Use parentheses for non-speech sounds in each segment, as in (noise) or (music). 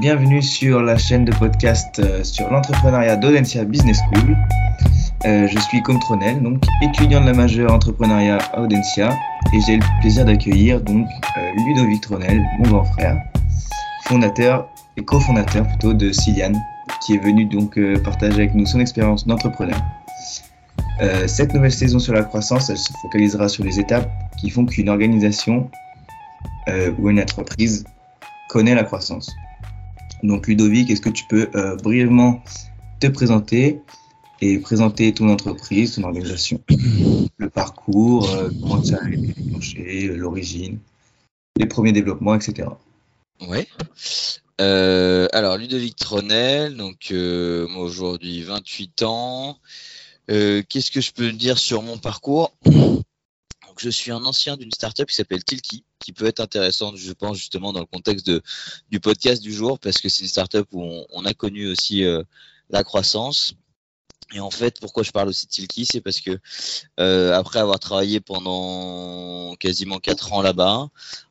bienvenue sur la chaîne de podcast euh, sur l'entrepreneuriat d'Audencia Business School. Euh, je suis Comtronel, donc étudiant de la majeure entrepreneuriat à Audencia, et j'ai le plaisir d'accueillir donc euh, Ludovic Tronel, mon grand frère, fondateur et cofondateur plutôt de Cilian, qui est venu donc partager avec nous son expérience d'entrepreneur. cette nouvelle saison sur la croissance, elle se focalisera sur les étapes qui font qu'une organisation ou une entreprise connaît la croissance. Donc Ludovic, est-ce que tu peux euh, brièvement te présenter et présenter ton entreprise, ton organisation, le parcours, euh, comment ça a été déclenché, l'origine, les premiers développements, etc. Oui. Euh, alors Ludovic Tronel, donc moi aujourd'hui 28 ans. Qu'est-ce que je peux dire sur mon parcours? Je suis un ancien d'une startup qui s'appelle Tilki, qui peut être intéressante, je pense, justement, dans le contexte du podcast du jour, parce que c'est une startup où on, a connu aussi euh, la croissance. Et en fait, pourquoi je parle aussi de Tilki, c'est parce que euh, après avoir travaillé pendant quasiment quatre ans là-bas,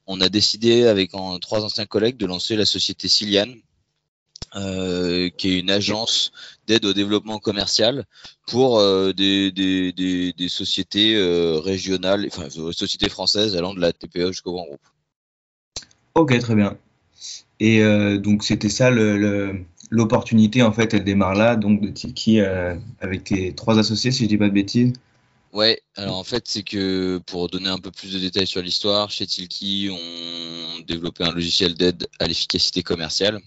on a décidé avec trois anciens collègues de lancer la société Cilian, euh, qui est une agence d'aide au développement commercial pour euh, des, des, des, des, sociétés euh, régionales, enfin sociétés françaises allant de la TPE jusqu'au grand groupe. Ok, très bien. Et donc c'était ça l'opportunité en fait, elle démarre là, donc de Tiki avec tes trois associés, si je dis pas de bêtises. Ouais, alors en fait, c'est que pour donner un peu plus de détails sur l'histoire, chez Tilki, on développait un logiciel d'aide à l'efficacité commerciale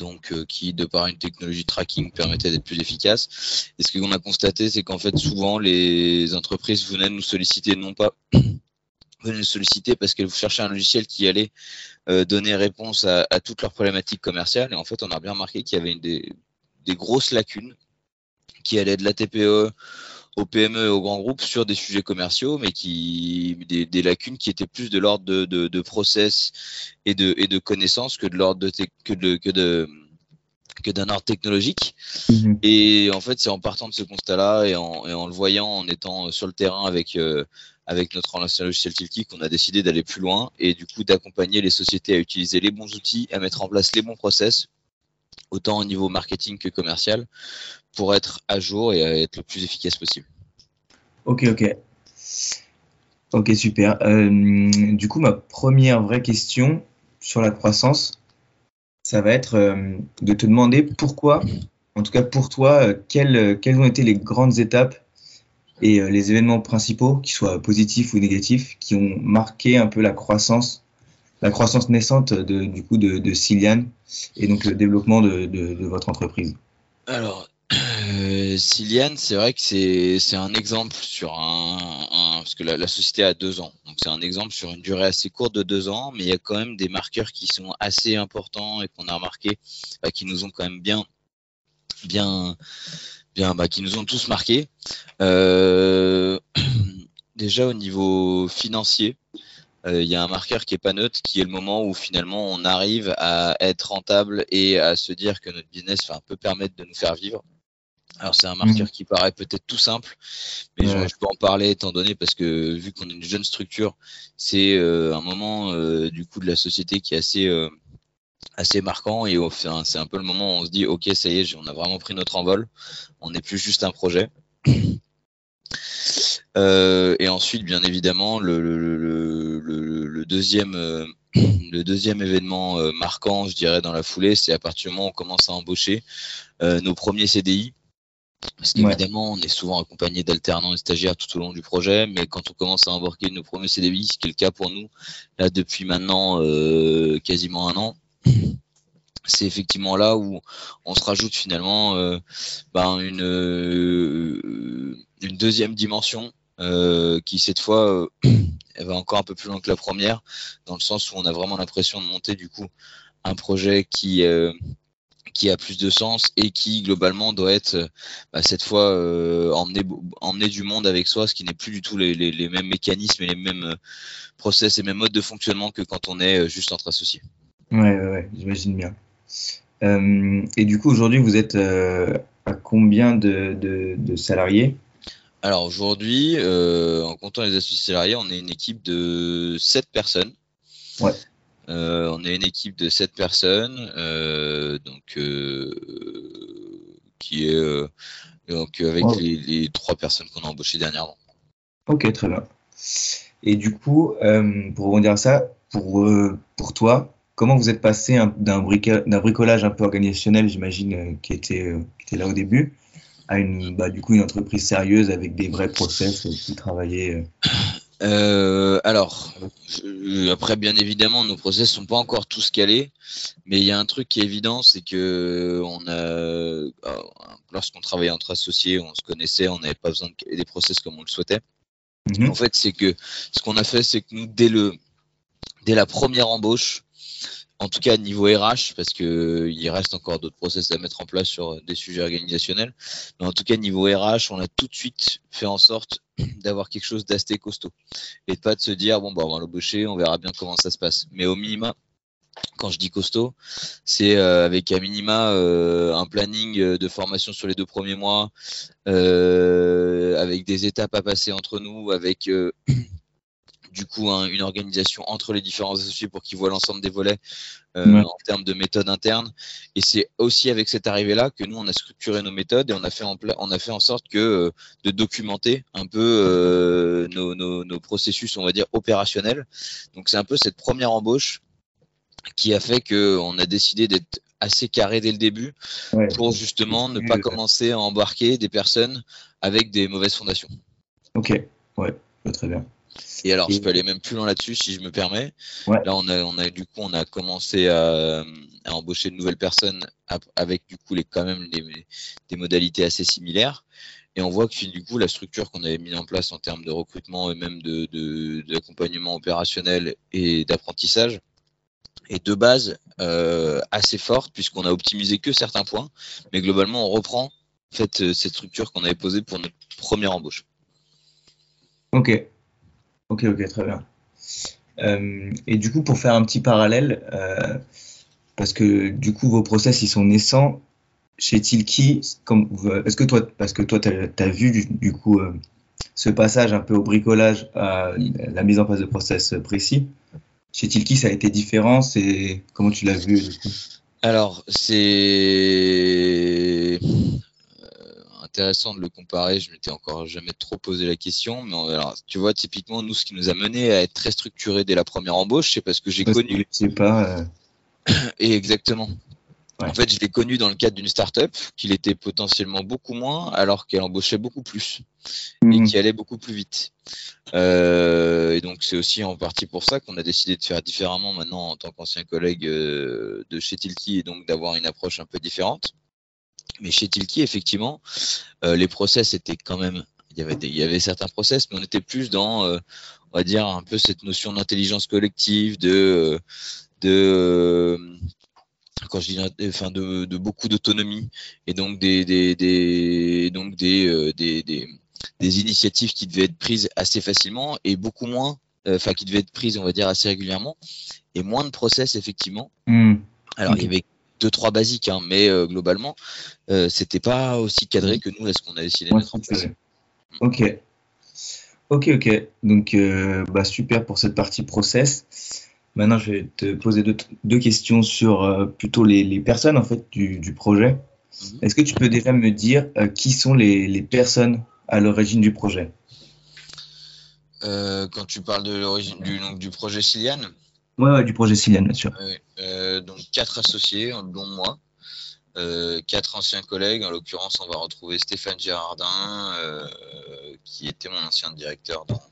donc euh, qui, de par une technologie tracking, permettait d'être plus efficace. Et ce qu'on a constaté, c'est qu'en fait, souvent, les entreprises venaient nous solliciter, non pas (clears throat) venaient nous solliciter parce qu'elles cherchaient un logiciel qui allait euh, donner réponse à, toutes leurs problématiques commerciales. Et en fait, on a bien remarqué qu'il y avait des grosses lacunes qui allaient de la TPE aux PME et aux grands groupes sur des sujets commerciaux, mais qui des, des lacunes qui étaient plus de l'ordre de, de, de, process et de, et de connaissances que de l'ordre de, que de, que de que d'un ordre technologique. Mhm. Et en fait, c'est en partant de ce constat-là et en, et en, le voyant, en étant sur le terrain avec euh, avec notre relation logiciel Tilki, qu'on a décidé d'aller plus loin et du coup d'accompagner les sociétés à utiliser les bons outils, à mettre en place les bons process autant au niveau marketing que commercial, pour être à jour et être le plus efficace possible. Ok, ok. Ok, super. Euh, du coup, ma première vraie question sur la croissance, ça va être euh, de te demander pourquoi, en tout cas pour toi, euh, quelles, quelles ont été les grandes étapes et les événements principaux, qu'ils soient positifs ou négatifs, qui ont marqué un peu la croissance la croissance naissante de, du coup de, de Cilian et donc le développement de, de, de votre entreprise? Alors, euh, c'est vrai que c'est un exemple sur un, parce que la, société a deux ans, donc c'est un exemple sur une durée assez courte de deux ans, mais il y a quand même des marqueurs qui sont assez importants et qu'on a remarqué, bah, qui nous ont quand même bien, bien, bien, bah, qui nous ont tous marqués. Euh, (clears throat) déjà au niveau financier, euh, il y a un marqueur qui est pas neutre, qui est le moment où finalement on arrive à être rentable et à se dire que notre business va un peu permettre de nous faire vivre. Alors c'est un marqueur mmh. qui paraît peut-être tout simple, mais je, peux en parler étant donné parce que vu qu'on est une jeune structure, c'est euh, un moment euh, du coup de la société qui est assez assez marquant et c'est un peu le moment où on se dit ok ça y est on a vraiment pris notre envol, on n'est plus juste un projet. (clears throat) Euh, et ensuite, bien évidemment, le, le, le, le deuxième, euh, (clears throat) le deuxième événement euh, marquant, je dirais, dans la foulée, c'est à partir du moment où on commence à embaucher nos premiers CDI. Parce qu'évidemment, on est souvent accompagné d'alternants et stagiaires tout au long du projet, mais quand on commence à embarquer nos premiers CDI, ce qui est le cas pour nous, là, depuis maintenant quasiment un an, (clears throat) c'est effectivement là où on se rajoute finalement ben une, une deuxième dimension euh, qui cette fois euh, (clears throat) elle va encore un peu plus loin que la première, dans le sens où on a vraiment l'impression de monter du coup un projet qui euh, qui a plus de sens et qui globalement doit être bah, cette fois emmener emmener du monde avec soi, ce qui n'est plus du tout les, les, les, mêmes mécanismes et les mêmes process et mêmes modes de fonctionnement que quand on est juste entre associés. Ouais, ouais, ouais j'imagine bien. et du coup, aujourd'hui, vous êtes à combien de, de, de salariés? Alors aujourd'hui, euh, en comptant les associés salariés, on est une équipe de 7 personnes. Ouais. On est une équipe de 7 personnes, donc qui est donc avec les, les, trois personnes qu'on a embauchées dernièrement. Ok, très bien. Et du coup, pour rebondir à ça, pour, pour toi, comment vous êtes passé d'un bricolage un peu organisationnel, j'imagine, qui, était, qui était là au début, à une, bah, du coup, une entreprise sérieuse avec des vrais process qui travaillaient euh. Euh, alors, après, bien évidemment, nos process sont pas encore tous calés, mais il y a un truc qui est évident, c'est que on a, euh, lorsqu'on travaillait entre associés, on se connaissait, on n'avait pas besoin de des process comme on le souhaitait. Mm-hmm. En fait, c'est que ce qu'on a fait, c'est que nous, dès le, dès la première embauche, en tout cas niveau RH, parce que il reste encore d'autres process à mettre en place sur des sujets organisationnels. Mais en tout cas niveau RH, on a tout de suite fait en sorte (clears throat) d'avoir quelque chose d'assez costaud et de pas de se dire bon bah on va l'embaucher, on verra bien comment ça se passe. Mais au minima, quand je dis costaud, c'est euh, avec un minima euh, un planning de formation sur les deux premiers mois, euh, avec des étapes à passer entre nous, avec (clears throat) du coup une organisation entre les différents associés pour qu'ils voient l'ensemble des volets euh, en termes de méthode interne. Et c'est aussi avec cette arrivée-là que nous, on a structuré nos méthodes et on a fait en, on a fait en sorte que euh, de documenter un peu euh, nos, nos, nos, processus, on va dire, opérationnels. Donc c'est un peu cette première embauche qui a fait qu'on a décidé d'être assez carré dès le début pour justement ne pas commencer à embarquer des personnes avec des mauvaises fondations. Ok, ouais, très bien. Et alors, je peux aller même plus loin là-dessus si je me permets. Là, on a, on a du coup, on a commencé à, à embaucher de nouvelles personnes avec du coup les quand même des, des modalités assez similaires. Et on voit que du coup, la structure qu'on avait mise en place en termes de recrutement et même de d'accompagnement opérationnel et d'apprentissage est de base euh, assez forte puisqu'on a optimisé que certains points, mais globalement, on reprend en fait cette structure qu'on avait posée pour notre première embauche. Ok, Ok, ok, très bien. Euh, et du coup, pour faire un petit parallèle, euh, parce que du coup, vos process, ils sont naissants chez Tilki. Est-ce que toi, parce que toi, tu as, vu du, coup euh, ce passage un peu au bricolage à la mise en place de process précis? Chez Tilki, ça a été différent. Comment tu l'as vu Alors, c'est intéressant de le comparer. Je m'étais encore jamais trop posé la question, mais alors, tu vois, typiquement, nous, ce qui nous a mené à être très structuré dès la première embauche, c'est parce que j'ai connu. C'est pas. Euh, Et (coughs) exactement. En fait, je l'ai connu dans le cadre d'une start-up qu'il était potentiellement beaucoup moins, alors qu'elle embauchait beaucoup plus et mhm. qui allait beaucoup plus vite. Euh, et donc, c'est aussi en partie pour ça qu'on a décidé de faire différemment maintenant en tant qu'ancien collègue euh, de chez Tilki et donc d'avoir une approche un peu différente. Mais chez Tilki, effectivement, euh, les process étaient quand même. Il y, avait il y avait certains process, mais on était plus dans, euh, on va dire, un peu cette notion d'intelligence collective, de, de quand je dis, enfin, de, de beaucoup d'autonomie, et donc des, des, des donc des, euh, des, des, des, initiatives qui devaient être prises assez facilement et beaucoup moins, enfin, qui devaient être prises, on va dire, assez régulièrement, et moins de process, effectivement. Hmm. Alors, il y avait deux trois basiques, hein, mais euh, globalement, euh, c'était pas aussi cadré que nous, est-ce qu'on a décidé de mettre en place. Ok, ok, ok. Donc, euh, bah, super pour cette partie process. Maintenant, je vais te poser deux, questions sur plutôt les, personnes en fait du, projet. Mhm. Est-ce que tu peux déjà me dire qui sont les, personnes à l'origine du projet? Quand tu parles de l'origine du, du projet Siliane Ouais, du projet Siliane, bien sûr. Euh, donc quatre associés, dont moi. Euh, quatre anciens collègues. En l'occurrence, on va retrouver Stéphane Girardin, euh, qui était mon ancien directeur dans,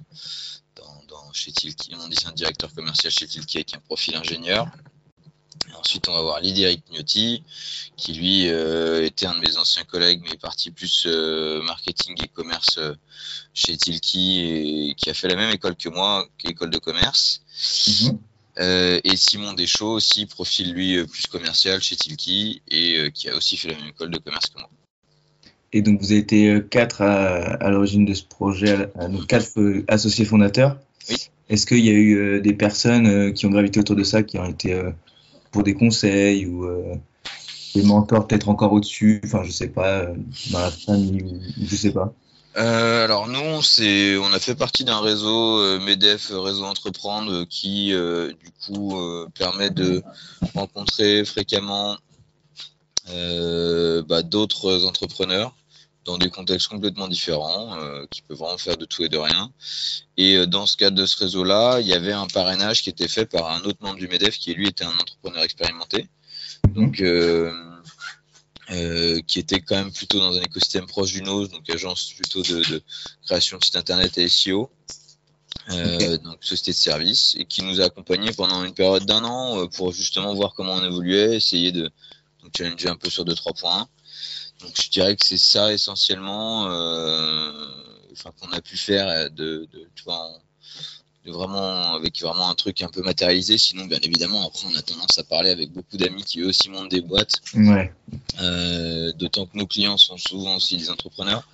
dans, chez Tilki, mon ancien directeur commercial chez Tilki avec un profil ingénieur. ensuite, on va voir Lydie Gnotti, qui lui était un de mes anciens collègues, mais parti plus marketing et commerce chez Tilki et qui a fait la même école que moi, école de commerce. Mhm. Et Simon Deschaux aussi, profil lui euh, plus commercial chez Tilki et euh, qui a aussi fait la même école de commerce que moi. Et donc vous avez été quatre à, l'origine de ce projet, donc quatre associés fondateurs. Oui. Est-ce qu'il y a eu des personnes qui ont gravité autour de ça, qui ont été pour des conseils ou des mentors peut-être encore au-dessus, enfin je sais pas, dans la famille ou je sais pas? Euh, alors nous, on a fait partie d'un réseau euh, Medef, réseau entreprendre, qui du coup permet de rencontrer fréquemment bah, d'autres entrepreneurs dans des contextes complètement différents, qui peuvent vraiment faire de tout et de rien. Et dans ce cadre de ce réseau-là, il y avait un parrainage qui était fait par un autre membre du MEDEF qui lui était un entrepreneur expérimenté. Donc euh, qui était quand même plutôt dans un écosystème proche du Nose, donc agence plutôt de, création de site internet et SEO, euh, donc société de service, et qui nous a accompagnés pendant une période d'un an euh, pour justement voir comment on évoluait, essayer de donc, challenger un peu sur deux trois points. Donc je dirais que c'est ça essentiellement, enfin qu'on a pu faire de, de tu vois, en, vraiment avec vraiment un truc un peu matérialisé. Sinon, bien évidemment, après, on a tendance à parler avec beaucoup d'amis qui eux aussi montent des boîtes. Ouais. Euh, d'autant que nos clients sont souvent aussi des entrepreneurs.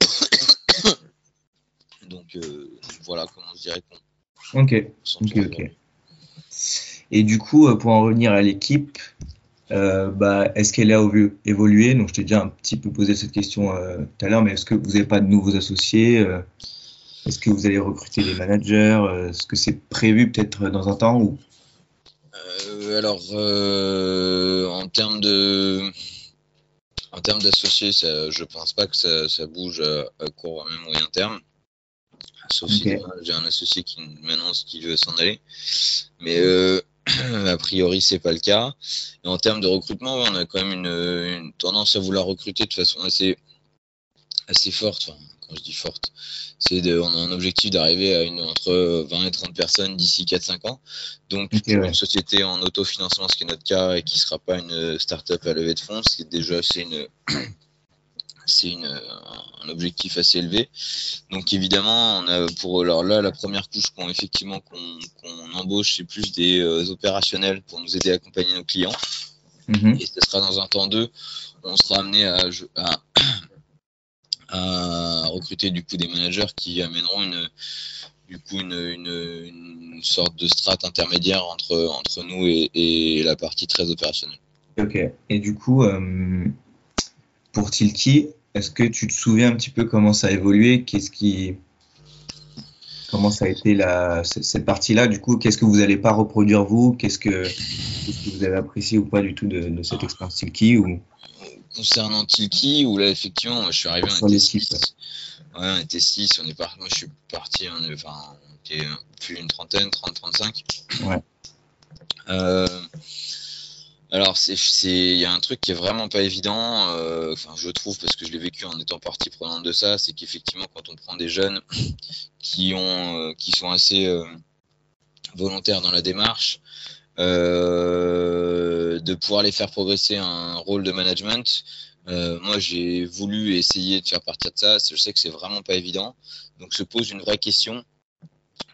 (coughs) Donc euh, voilà comment je dirais qu'on. Ok. Ok, ok. Et du coup, euh, pour en revenir à l'équipe, bah, est-ce qu'elle a évolué Donc, je t'ai déjà un petit peu posé cette question tout à l'heure, mais est-ce que vous n'avez pas de nouveaux associés est-ce que vous allez recruter des managers euh, Est-ce que c'est prévu peut-être dans un temps ou euh, Alors, euh, en termes de en termes d'associés, je pense pas que ça, bouge à, court ou même moyen terme. Sauf si j'ai un associé qui m'annonce qu'il veut s'en aller. Mais (clears throat) a priori, c'est pas le cas. Et en termes de recrutement, on a quand même une, tendance à vouloir recruter de façon assez, assez forte je dis forte, c'est de, on a un objectif d'arriver à une entre 20 et 30 personnes d'ici 4-5 ans. Donc, pour une société en autofinancement, ce qui est notre cas, et qui ne sera pas une start-up à levée de fonds, c'est déjà c'est une (coughs) c'est une, un objectif assez élevé. Donc évidemment, on a pour alors là la première couche qu'on effectivement qu'on embauche, c'est plus des euh, opérationnels pour nous aider à accompagner nos clients. Mm-hmm. Et ce sera dans un temps 2, on sera amené à, à (coughs) à recruter du coup des managers qui amèneront une du coup une, sorte de strate intermédiaire entre, entre nous et, la partie très opérationnelle. Ok. Et du coup, euh, pour Tilki, est-ce que tu te souviens un petit peu comment ça a évolué? Qu'est-ce qui comment ça a été la, cette partie-là? Du coup, qu'est-ce que vous n'allez pas reproduire vous? Qu'est-ce que, vous avez apprécié ou pas du tout de, de cette expérience Tilki ou? Concernant Tilki, où là, effectivement, je suis arrivé, on était 6. Ouais, on était 6, on est moi je suis parti, enfin, on était plus une trentaine, 30, 35. Ouais. Euh, alors, il y a un truc qui est vraiment pas évident, euh, enfin, je trouve, parce que je l'ai vécu en étant partie prenante de ça, c'est qu'effectivement, quand on prend des jeunes qui, ont, euh, qui sont assez volontaires dans la démarche, euh, de pouvoir les faire progresser un rôle de management. Euh, moi, j'ai voulu essayer de faire partir de ça. Je sais que c'est vraiment pas évident. Donc, se pose une vraie question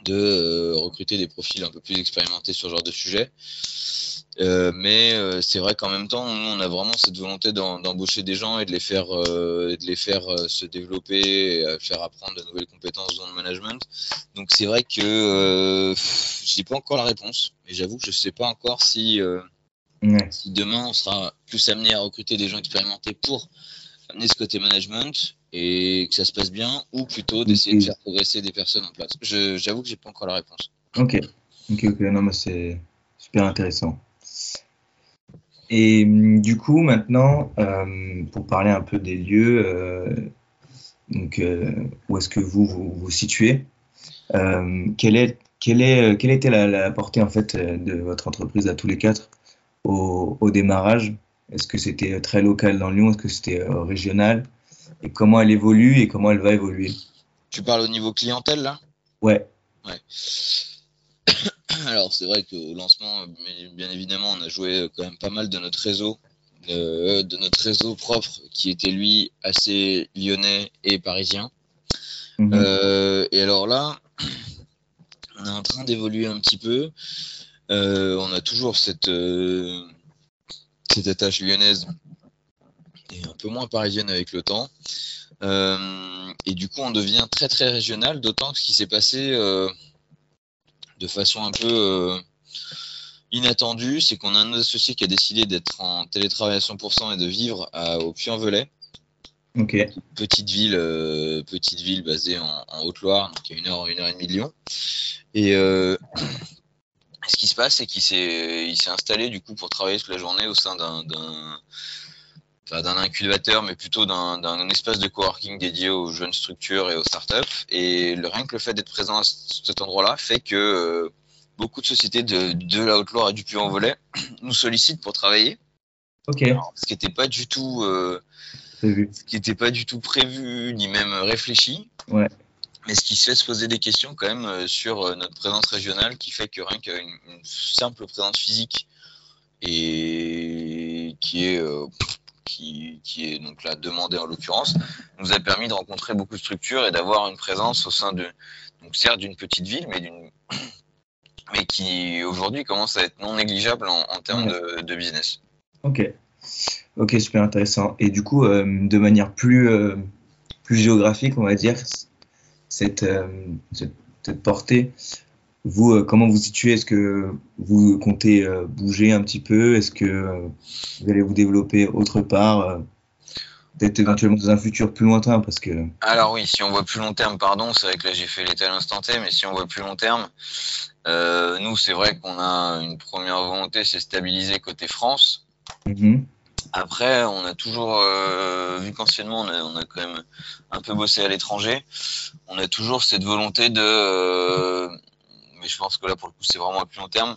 de euh, recruter des profils un peu plus expérimentés sur ce genre de sujet. Euh, mais euh, c'est vrai qu'en même temps, on a vraiment cette volonté d'embaucher des gens et de les faire, euh, de les faire se développer, et faire apprendre de nouvelles compétences dans le management. Donc c'est vrai que je n'ai pas encore la réponse, mais j'avoue que je ne sais pas encore si, si demain on sera plus amené à recruter des gens expérimentés pour amener ce côté management et que ça se passe bien, ou plutôt d'essayer de faire progresser des personnes en place. J'avoue que j'ai pas encore la réponse. Ok, ok, ok, non, mais c'est super intéressant. Et hum, du coup, maintenant, euh, pour parler un peu des lieux, euh, donc, euh, où est-ce que vous vous, vous situez quelle, est, quelle, est, quelle était la, portée en fait de votre entreprise à tous les quatre au, au démarrage? Est-ce que c'était très local dans Lyon? Est-ce que c'était régional? Et comment elle évolue et comment elle va évoluer Tu parles au niveau clientèle là? Ouais. Ouais. (coughs) Alors c'est vrai qu'au lancement, bien évidemment, on a joué quand même pas mal de notre réseau, euh, de notre réseau propre, qui était lui assez lyonnais et parisien. Mhm. Euh, et alors là, on est en train d'évoluer un petit peu. Euh, on a toujours cette, cette attache lyonnaise et un peu moins parisienne avec le temps. et du coup, on devient très très régional, d'autant que ce qui s'est passé de façon un peu euh, inattendue, c'est qu'on a un associé qui a décidé d'être en télétravail à 100% et de vivre au Puy-en-Velay. Petite ville, euh, petite ville basée en, Haute-Loire, donc à une heure, une heure et demie de Lyon. Et euh, (clears throat) ce qui se passe, c'est qu'il s'est, il s'est installé du coup pour travailler toute la journée au sein d'un, d'un, incubateur, mais plutôt d'un, espace de coworking dédié aux jeunes structures et aux startups. Et le, rien que le fait d'être présent à cet endroit-là fait que euh, beaucoup de sociétés de, de la Haute-Loire et du Puy-en-Velay (clears throat) nous sollicitent pour travailler. Ok. ce qui n'était pas du tout ce qui n'était pas du tout prévu ni même réfléchi. Ouais. Mais ce qui se fait se poser des questions quand même euh, sur euh, notre présence régionale qui fait que rien qu'une simple présence physique et qui est euh, qui, est donc là demandée en l'occurrence, nous a permis de rencontrer beaucoup de structures et d'avoir une présence au sein de, donc certes d'une petite ville, mais (coughs) mais qui aujourd'hui commence à être non négligeable en, termes de, de, business. Ok. Ok, super intéressant. Et du coup, euh, de manière plus, euh, plus géographique, on va dire, cette, euh, cette, portée, vous, comment vous situez? Est-ce que vous comptez bouger un petit peu? Est-ce que vous allez vous développer autre part Peut-être éventuellement dans un futur plus lointain? Parce que... Alors oui, si on voit plus long terme, pardon, c'est vrai que là j'ai fait l'état à l'instant T, mais si on voit plus long terme, nous c'est vrai qu'on a une première volonté, c'est stabiliser côté France. Mm-hmm. Après, on a toujours, euh, vu qu'anciennement on a, quand même un peu bossé à l'étranger, on a toujours cette volonté de, euh, mais je pense que là pour le coup c'est vraiment à plus long terme,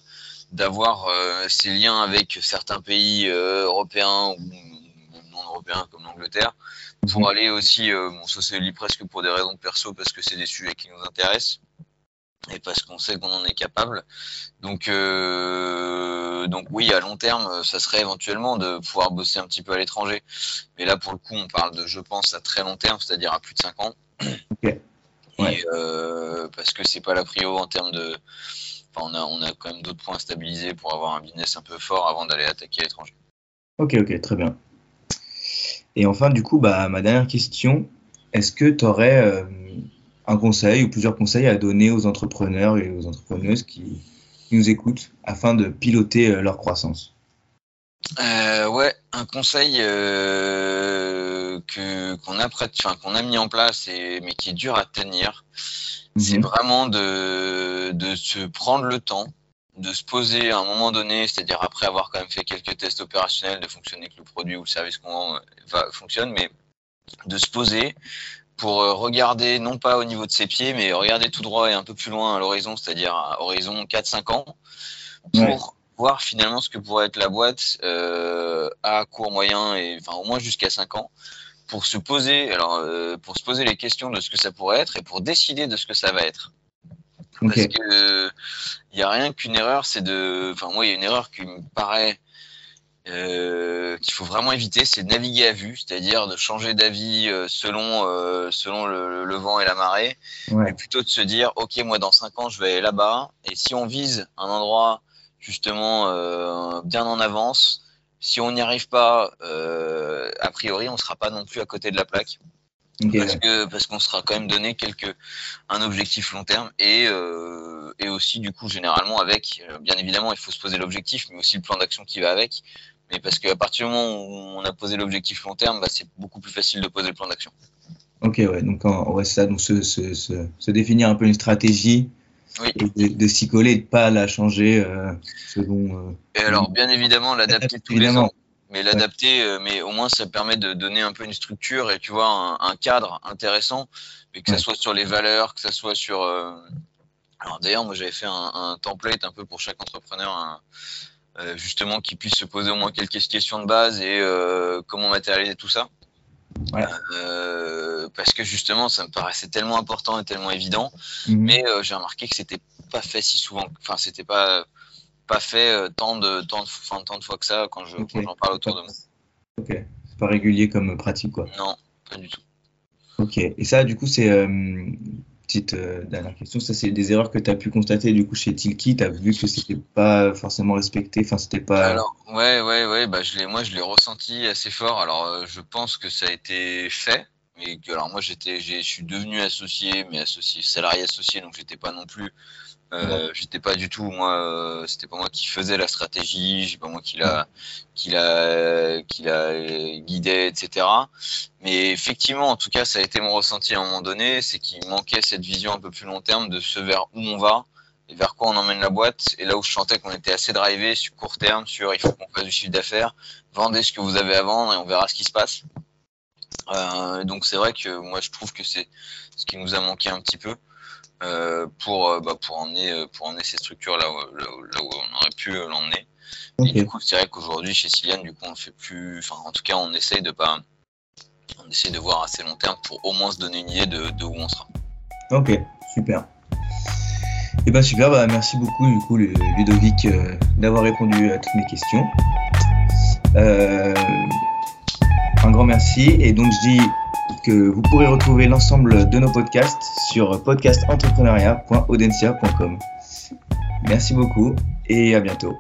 d'avoir euh, ces liens avec certains pays européens ou non européens comme l'Angleterre, pour mhm. aller aussi, bon ça c'est presque pour des raisons perso parce que c'est des sujets qui nous intéressent et parce qu'on sait qu'on en est capable. Donc, euh, donc oui, à long terme, ça serait éventuellement de pouvoir bosser un petit peu à l'étranger. Mais là, pour le coup, on parle de, je pense, à très long terme, c'est-à-dire à plus de 5 ans. Et, euh, parce que c'est pas la prio en termes de. Enfin, on a, on a quand même d'autres points à stabiliser pour avoir un business un peu fort avant d'aller attaquer à l'étranger. Ok, ok, très bien. Et enfin, du coup, bah, ma dernière question, est-ce que tu aurais euh, un conseil ou plusieurs conseils à donner aux entrepreneurs et aux entrepreneuses qui, nous écoutent afin de piloter euh, leur croissance? Euh, Ouais, un conseil que qu'on a enfin, qu'on a mis en place et mais qui est dur à tenir, c'est mhm. vraiment de de se prendre le temps de se poser à un moment donné, c'est-à-dire après avoir quand même fait quelques tests opérationnels, de fonctionner que le produit ou le service qu'on va fonctionne, mais de se poser, pour euh, regarder, non pas au niveau de ses pieds, mais regarder tout droit et un peu plus loin à l'horizon, c'est-à-dire à horizon 4-5 ans, pour voir finalement ce que pourrait être la boîte euh, à court, moyen et enfin au moins jusqu'à 5 ans, pour se poser, alors euh, pour se poser les questions de ce que ça pourrait être et pour décider de ce que ça va être. Parce que il n'y a rien qu'une erreur, c'est de, enfin moi il y a une erreur qui me paraît euh, qu'il faut vraiment éviter, c'est de naviguer à vue, c'est-à-dire de changer d'avis euh, selon euh, selon le, vent et la marée, ouais. plutôt de se dire ok moi dans cinq ans je vais aller là-bas et si on vise un endroit justement bien en avance, si on n'y arrive pas, a priori on sera pas non plus à côté de la plaque. Parce que parce qu'on sera quand même donné quelque un objectif long terme et et aussi du coup généralement avec bien évidemment il faut se poser l'objectif mais aussi le plan d'action qui va avec mais parce qu'à partir du moment où on a posé l'objectif long terme, bah, c'est beaucoup plus facile de poser le plan d'action. Ok, ouais, donc ouais, ça, donc se, se, se, définir un peu une stratégie oui. et de, s'y coller et de pas la changer euh, selon. Euh, et alors, bien évidemment, l'adapter tous les ans, mais l'adapter, euh, mais au moins ça permet de donner un peu une structure et tu vois un, un cadre intéressant, mais que ça soit sur les valeurs, que ça soit sur. Alors d'ailleurs, moi j'avais fait un, un, template un peu pour chaque entrepreneur, un, euh, justement qui puisse se poser au moins quelques questions de base et euh, comment matérialiser tout ça. Ouais. Euh, parce que justement, ça me paraissait tellement important et tellement évident, mhm. mais j'ai remarqué que c'était pas fait si souvent, enfin c'était pas pas fait tant de tant de, enfin, tant de fois que ça quand je okay. j'en parle autour de moi. Ok, c'est pas régulier comme pratique quoi. Non, pas du tout. Ok, et ça du coup c'est petite euh, dernière question, ça c'est des erreurs que tu as pu constater du coup chez Tilki, tu as vu que c'était pas forcément respecté, enfin c'était pas Alors ouais ouais ouais, bah moi je l'ai ressenti assez fort. Alors euh, je pense que ça a été fait mais que alors moi j'étais je suis devenu associé mais associé salarié associé donc j'étais pas non plus Euh, J'étais pas du tout moi, euh, c'était pas moi qui faisais la stratégie, j'ai pas moi qui l'a, qui l'a, qui l'a guidé, etc. Mais effectivement, en tout cas, ça a été mon ressenti à un moment donné, c'est qu'il manquait cette vision un peu plus long terme de ce vers où on va et vers quoi on emmène la boîte. Et là où je sentais qu'on était assez drivé sur court terme, sur il faut qu'on fasse du chiffre d'affaires, vendez ce que vous avez à vendre et on verra ce qui se passe. Euh, donc c'est vrai que moi je trouve que c'est ce qui nous a manqué un petit peu euh, pour, euh, bah, pour, emmener, pour emmener ces structures là, où, là où on aurait pu l'emmener. Et du coup c'est vrai qu'aujourd'hui chez Siliane du coup on fait plus, enfin en tout cas on essaye de pas, on essaye de voir assez long terme pour au moins se donner une idée de, de où on sera. Ok, super. Et eh ben super, bah merci beaucoup du coup Ludovic d'avoir répondu à toutes mes questions. Euh, un grand merci. Et donc, je dis que vous pourrez retrouver l'ensemble de nos podcasts sur podcastentrepreneuriat.audencia.com. Merci beaucoup et à bientôt.